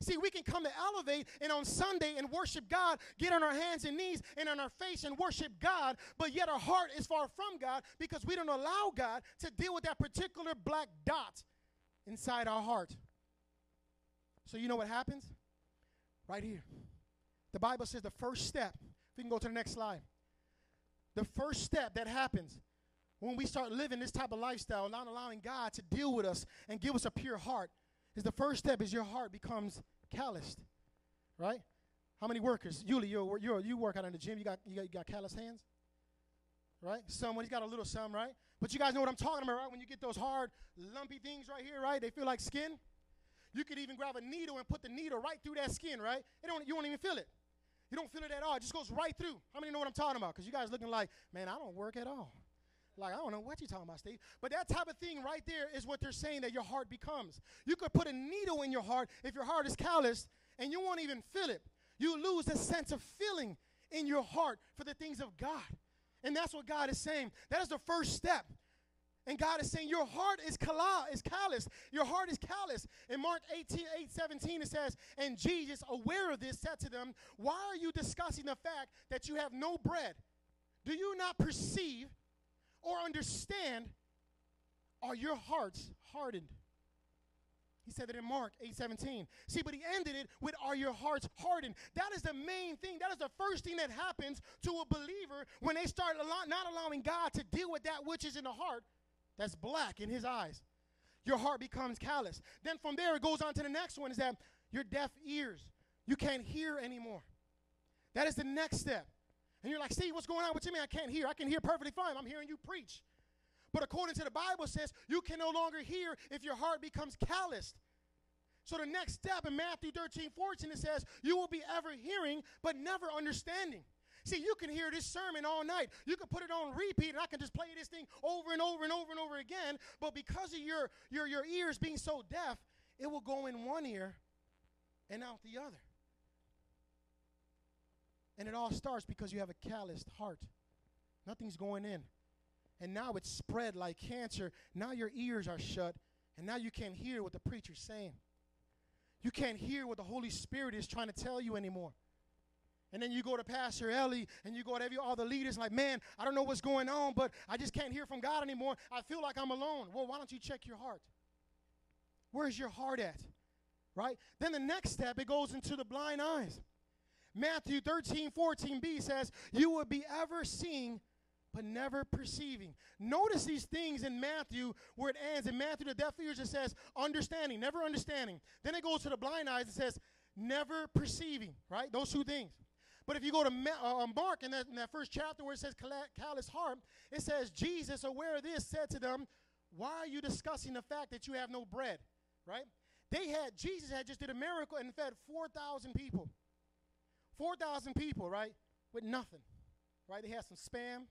See, we can come to Elevate and on Sunday and worship God, get on our hands and knees and on our face and worship God, but yet our heart is far from God because we don't allow God to deal with that particular black dot inside our heart. So, you know what happens? Right here. The Bible says the first step, if we can go to the next slide. The first step that happens when we start living this type of lifestyle, not allowing God to deal with us and give us a pure heart, is the first step is your heart becomes calloused, right? How many workers? Yuli, you you you work out in the gym. You got you got, you got calloused hands, right? Someone he's got a little some, right? But you guys know what I'm talking about, right? When you get those hard, lumpy things right here, right? They feel like skin. You could even grab a needle and put the needle right through that skin, right? It don't, you won't even feel it. You don't feel it at all. It just goes right through. How many know what I'm talking about? Because you guys looking like, man, I don't work at all. Like, I don't know what you're talking about, Steve. But that type of thing right there is what they're saying that your heart becomes. You could put a needle in your heart if your heart is calloused and you won't even feel it. You lose the sense of feeling in your heart for the things of God. And that's what God is saying. That is the first step. And God is saying, Your heart is, callous. Your heart is callous. In Mark 18, 8, 17, it says, And Jesus, aware of this, said to them, Why are you discussing the fact that you have no bread? Do you not perceive or understand? Are your hearts hardened? He said that in Mark 8:17. See, but he ended it with are your hearts hardened? That is the main thing. That is the first thing that happens to a believer when they start not allowing God to deal with that which is in the heart that's black in his eyes. Your heart becomes callous. Then from there it goes on to the next one is that your deaf ears. You can't hear anymore. That is the next step. And you're like, Steve, what's going on with you, man? I can't hear. I can hear perfectly fine. I'm hearing you preach. But according to the Bible says, you can no longer hear if your heart becomes calloused. So the next step in Matthew 13, 14, it says, you will be ever hearing, but never understanding. See, you can hear this sermon all night. You can put it on repeat, and I can just play this thing over and over and over and over again. But because of your, your, your ears being so deaf, it will go in one ear and out the other. And it all starts because you have a calloused heart. Nothing's going in. And now it's spread like cancer. Now your ears are shut, and now you can't hear what the preacher's saying. You can't hear what the Holy Spirit is trying to tell you anymore. And then you go to Pastor Ellie and you go to every all the leaders like, man, I don't know what's going on, but I just can't hear from God anymore. I feel like I'm alone. Well, why don't you check your heart? Where's your heart at? Right? Then the next step, it goes into the blind eyes. Matthew 13, 14b says, You will be ever seeing, but never perceiving. Notice these things in Matthew where it ends. In Matthew, the deaf ears, it says understanding, never understanding. Then it goes to the blind eyes, it says never perceiving, right? Those two things. But if you go to Ma- uh, Mark in that, in that first chapter where it says callous heart, it says, Jesus, aware of this, said to them, Why are you discussing the fact that you have no bread? Right? They had, Jesus had just did a miracle and fed 4,000 people. 4,000 people, right? With nothing, right? They had some spam,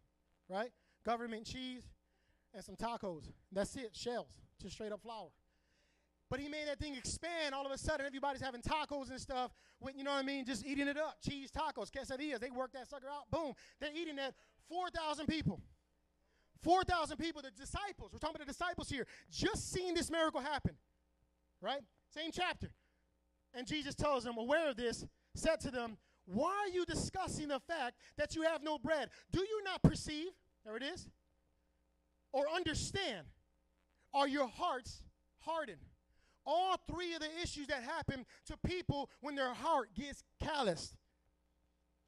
right? Government cheese and some tacos. That's it, shells, just straight up flour. But he made that thing expand. All of a sudden, everybody's having tacos and stuff. With, you know what I mean? Just eating it up. Cheese tacos, quesadillas. They work that sucker out. Boom. They're eating that. 4,000 people. 4,000 people, the disciples, we're talking about the disciples here, just seeing this miracle happen, right? Same chapter. And Jesus tells them, aware of this, said to them, Why are you discussing the fact that you have no bread? Do you not perceive? There it is. Or understand? Are your hearts hardened? All three of the issues that happen to people when their heart gets calloused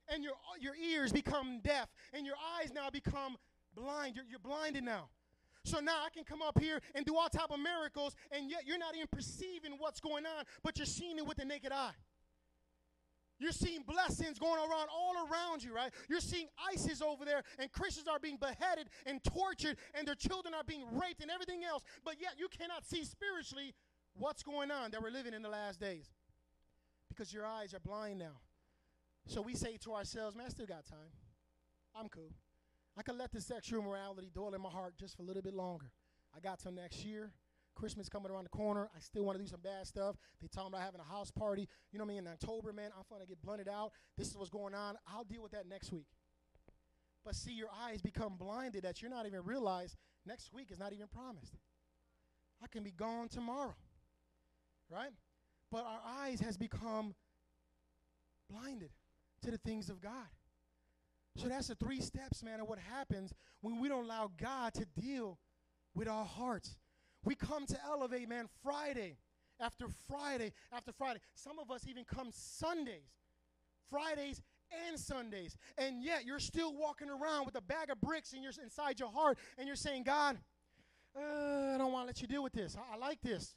and your, your ears become deaf and your eyes now become blind. You're, you're blinded now. So now I can come up here and do all type of miracles, and yet you're not even perceiving what's going on, but you're seeing it with the naked eye. You're seeing blessings going around all around you, right? You're seeing ISIS over there, and Christians are being beheaded and tortured, and their children are being raped and everything else, but yet you cannot see spiritually what's going on that we're living in the last days because your eyes are blind now. So we say to ourselves, man, I still got time. I'm cool. I can let the sexual morality dwell in my heart just for a little bit longer. I got till next year. Christmas coming around the corner. I still want to do some bad stuff. They talking about having a house party. You know what I mean? In October, man, I'm going to get blunted out. This is what's going on. I'll deal with that next week. But see, your eyes become blinded that you're not even realize next week is not even promised. I can be gone tomorrow, right? But our eyes has become blinded to the things of God. So that's the three steps, man, of what happens when we don't allow God to deal with our hearts. We come to elevate, man, Friday after Friday after Friday. Some of us even come Sundays, Fridays and Sundays, and yet you're still walking around with a bag of bricks in your, inside your heart, and you're saying, God, uh, I don't want to let you deal with this. I, I like this.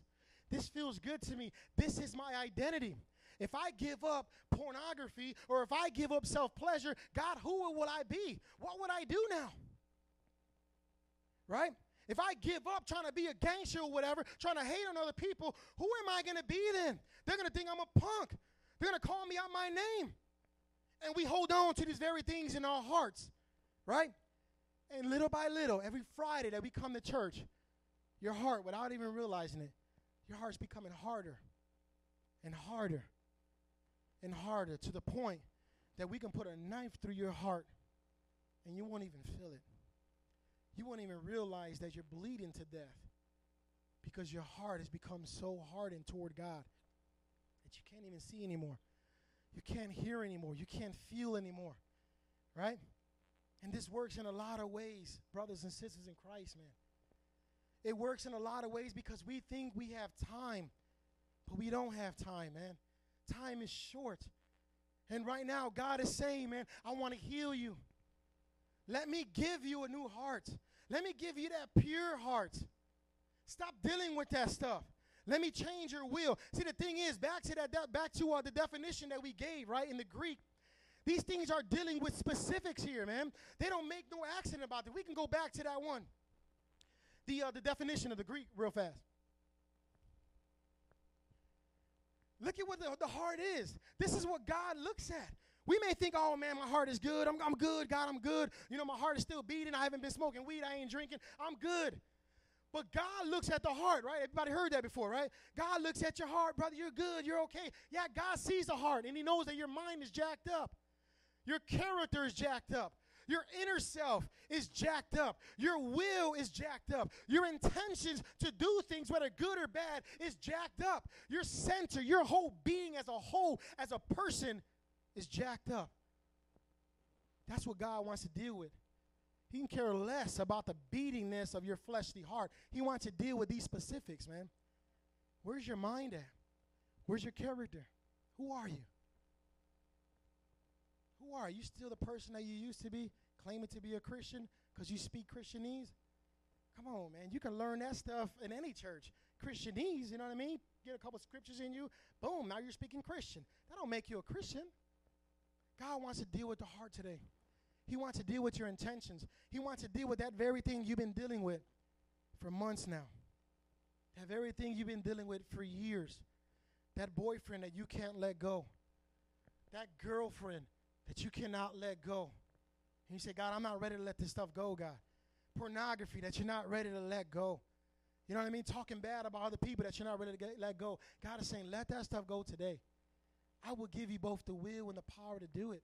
This feels good to me. This is my identity. If I give up pornography or if I give up self pleasure, God, who would I be? What would I do now? Right? If I give up trying to be a gangster or whatever, trying to hate on other people, who am I going to be then? They're going to think I'm a punk. They're going to call me out my name. And we hold on to these very things in our hearts, right? And little by little, every Friday that we come to church, your heart, without even realizing it, your heart's becoming harder and harder and harder to the point that we can put a knife through your heart and you won't even feel it. You won't even realize that you're bleeding to death because your heart has become so hardened toward God that you can't even see anymore. You can't hear anymore. You can't feel anymore. Right? And this works in a lot of ways, brothers and sisters in Christ, man. It works in a lot of ways because we think we have time, but we don't have time, man. Time is short. And right now, God is saying, man, I want to heal you. Let me give you a new heart. Let me give you that pure heart. Stop dealing with that stuff. Let me change your will. See, the thing is, back to that, back to uh, the definition that we gave, right, in the Greek. These things are dealing with specifics here, man. They don't make no accent about it. We can go back to that one. The uh, the definition of the Greek, real fast. Look at what the, the heart is. This is what God looks at. We may think, oh man, my heart is good. I'm, I'm good. God, I'm good. You know, my heart is still beating. I haven't been smoking weed. I ain't drinking. I'm good. But God looks at the heart, right? Everybody heard that before, right? God looks at your heart, brother. You're good. You're okay. Yeah, God sees the heart and He knows that your mind is jacked up. Your character is jacked up. Your inner self is jacked up. Your will is jacked up. Your intentions to do things, whether good or bad, is jacked up. Your center, your whole being as a whole, as a person, is jacked up. That's what God wants to deal with. He can care less about the beatingness of your fleshly heart. He wants to deal with these specifics, man. Where's your mind at? Where's your character? Who are you? Who are you? You still the person that you used to be, claiming to be a Christian because you speak Christianese? Come on, man. You can learn that stuff in any church. Christianese, you know what I mean? Get a couple scriptures in you, boom, now you're speaking Christian. That don't make you a Christian. God wants to deal with the heart today. He wants to deal with your intentions. He wants to deal with that very thing you've been dealing with for months now. That very thing you've been dealing with for years. That boyfriend that you can't let go. That girlfriend that you cannot let go. And you say, God, I'm not ready to let this stuff go, God. Pornography that you're not ready to let go. You know what I mean? Talking bad about other people that you're not ready to get, let go. God is saying, let that stuff go today. I will give you both the will and the power to do it.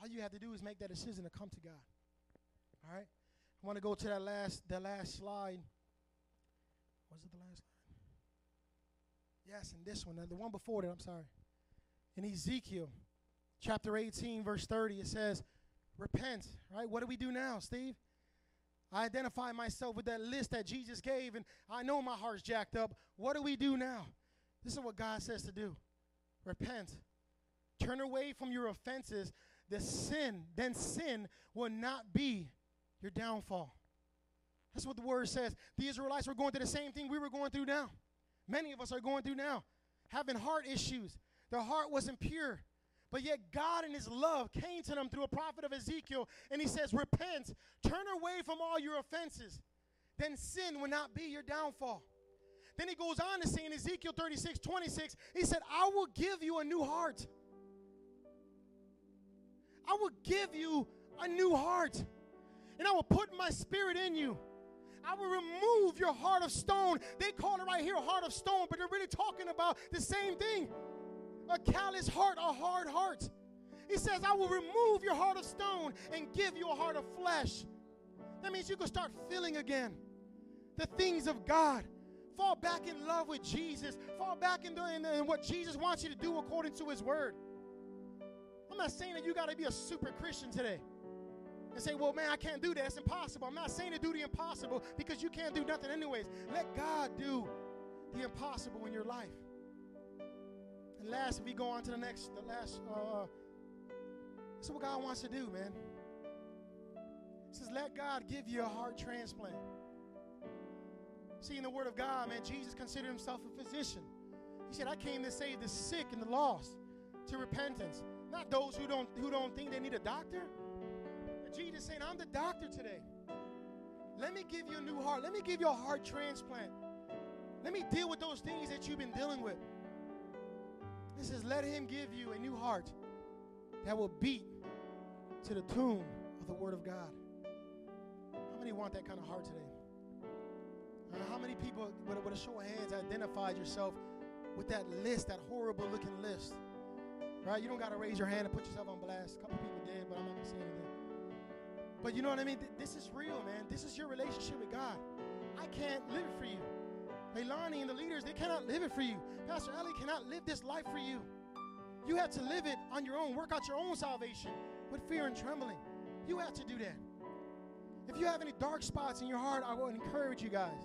All you have to do is make that decision to come to God. All right? I want to go to that last that last slide. Was it the last slide? Yes, and this one, the one before that, I'm sorry. In Ezekiel chapter 18, verse 30, it says, Repent, right? What do we do now, Steve? I identify myself with that list that Jesus gave, and I know my heart's jacked up. What do we do now? This is what God says to do repent. Turn away from your offenses. The sin, then sin will not be your downfall. That's what the word says. The Israelites were going through the same thing we were going through now. Many of us are going through now, having heart issues. Their heart wasn't pure. But yet, God in His love came to them through a prophet of Ezekiel, and He says, Repent, turn away from all your offenses. Then sin will not be your downfall. Then He goes on to say in Ezekiel 36 26, He said, I will give you a new heart. I will give you a new heart, and I will put my spirit in you. I will remove your heart of stone. They call it right here heart of stone, but they're really talking about the same thing a callous heart, a hard heart. He says, I will remove your heart of stone and give you a heart of flesh. That means you can start feeling again the things of God. Fall back in love with Jesus. Fall back in, the, in, in what Jesus wants you to do according to His Word. I'm not saying that you got to be a super Christian today and say, well, man, I can't do that. It's impossible. I'm not saying to do the impossible because you can't do nothing, anyways. Let God do the impossible in your life. And last, if we go on to the next, the last, uh, this is what God wants to do, man. He says, let God give you a heart transplant. See, in the Word of God, man, Jesus considered himself a physician. He said, I came to save the sick and the lost to repentance, not those who don't who don't think they need a doctor. But Jesus saying, I'm the doctor today. Let me give you a new heart. Let me give you a heart transplant. Let me deal with those things that you've been dealing with. He says, Let him give you a new heart that will beat to the tune of the Word of God. How many want that kind of heart today? Uh, how many people, with, with a show of hands, identified yourself with that list, that horrible looking list? Right? You don't got to raise your hand and put yourself on blast. A couple people did, but I'm not going to say anything. But you know what I mean? Th- this is real, man. This is your relationship with God. I can't live it for you. Leilani and the leaders, they cannot live it for you. Pastor Ellie cannot live this life for you. You have to live it on your own. Work out your own salvation with fear and trembling. You have to do that. If you have any dark spots in your heart, I will encourage you guys.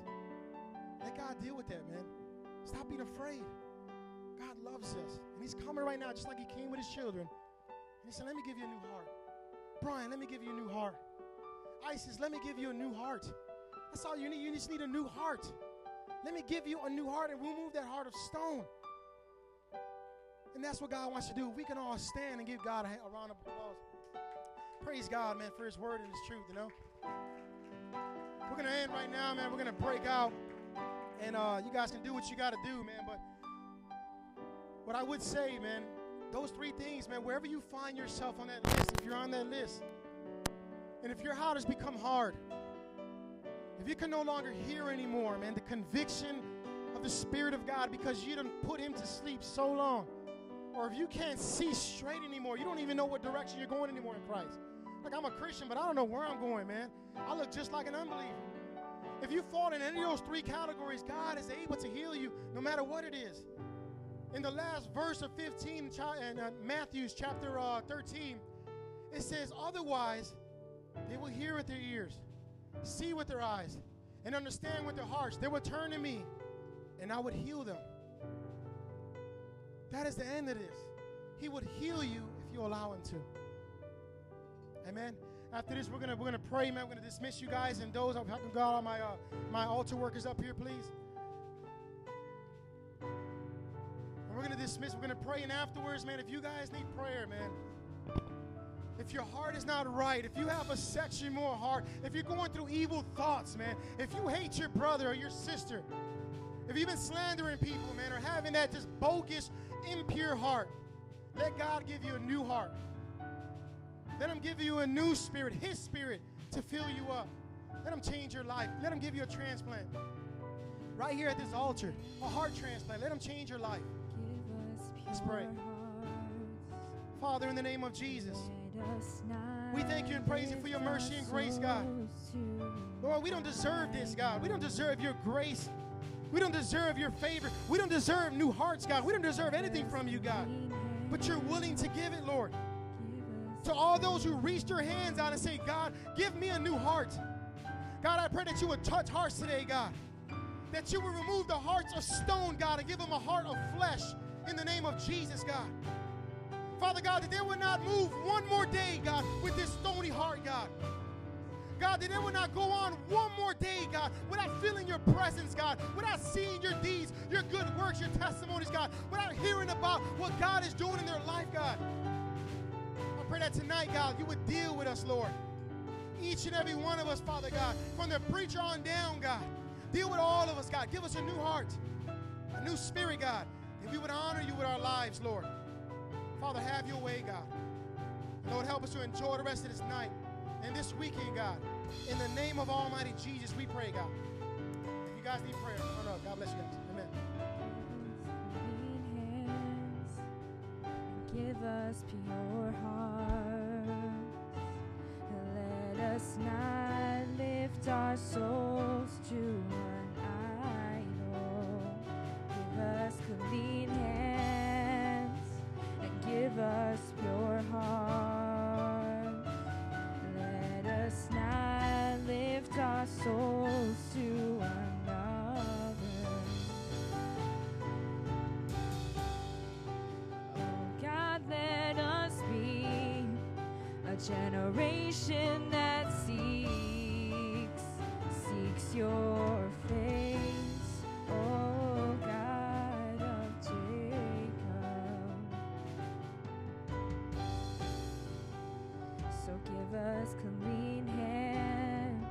Let God deal with that, man. Stop being afraid. God loves us. And He's coming right now, just like He came with His children. And He said, Let me give you a new heart. Brian, let me give you a new heart. Isis, let me give you a new heart. That's all you need. You just need a new heart. Let me give you a new heart and remove that heart of stone. And that's what God wants to do. We can all stand and give God a, round of applause. Praise God, man, for His word and His truth, you know. We're going to end right now, man. We're going to break out. And uh, you guys can do what you got to do, man. But what I would say, man, those three things, man, wherever you find yourself on that list, if you're on that list, and if your heart has become hard, if you can no longer hear anymore, man, the conviction of the Spirit of God because you didn't put Him to sleep so long, or if you can't see straight anymore, you don't even know what direction you're going anymore in Christ. Like, I'm a Christian, but I don't know where I'm going, man. I look just like an unbeliever. If you fall in any of those three categories, God is able to heal you no matter what it is. In the last verse of 15 in uh, Matthew's chapter uh, 13, it says, Otherwise, they will hear with their ears, see with their eyes, and understand with their hearts. They will turn to me, and I would heal them. That is the end of this. He would heal you if you allow Him to. Amen. After this, we're gonna we're gonna pray, man. We're gonna dismiss you guys and those. I'm can call all my uh, my altar workers up here, please. And we're gonna dismiss. We're gonna pray, and afterwards, man, if you guys need prayer, man. If your heart is not right, if you have a sexual more heart, if you're going through evil thoughts, man, if you hate your brother or your sister, if you've been slandering people, man, or having that just bogus, impure heart, let God give you a new heart. Let Him give you a new spirit, His spirit, to fill you up. Let Him change your life. Let Him give you a transplant. Right here at this altar, a heart transplant. Let Him change your life. Let's pray. Father, in the name of Jesus, we thank you and praise you for your mercy and grace, God. Lord, we don't deserve this, God. We don't deserve your grace. We don't deserve your favor. We don't deserve new hearts, God. We don't deserve anything from you, God. But you're willing to give it, Lord. To all those who reached your hands out and say, God, give me a new heart. God, I pray that you would touch hearts today, God. That you would remove the hearts of stone, God, and give them a heart of flesh in the name of Jesus, God. Father God, that they would not move one more day, God, with this stony heart, God. God, that they would not go on one more day, God, without feeling your presence, God, without seeing your deeds, your good works, your testimonies, God, without hearing about what God is doing in their life, God. Pray that tonight, God, you would deal with us, Lord. Each and every one of us, Father God, from the preacher on down, God. Deal with all of us, God. Give us a new heart, a new spirit, God. And we would honor you with our lives, Lord. Father, have your way, God. Lord, help us to enjoy the rest of this night and this weekend, God. In the name of Almighty Jesus, we pray, God. If you guys need prayer, come up. God bless you guys. Give us pure hearts. And let us not lift our souls to an idol. Give us clean hands and give us pure hearts. Generation that seeks, seeks your face. Oh God of Jacob. So give us clean hands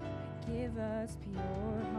and give us pure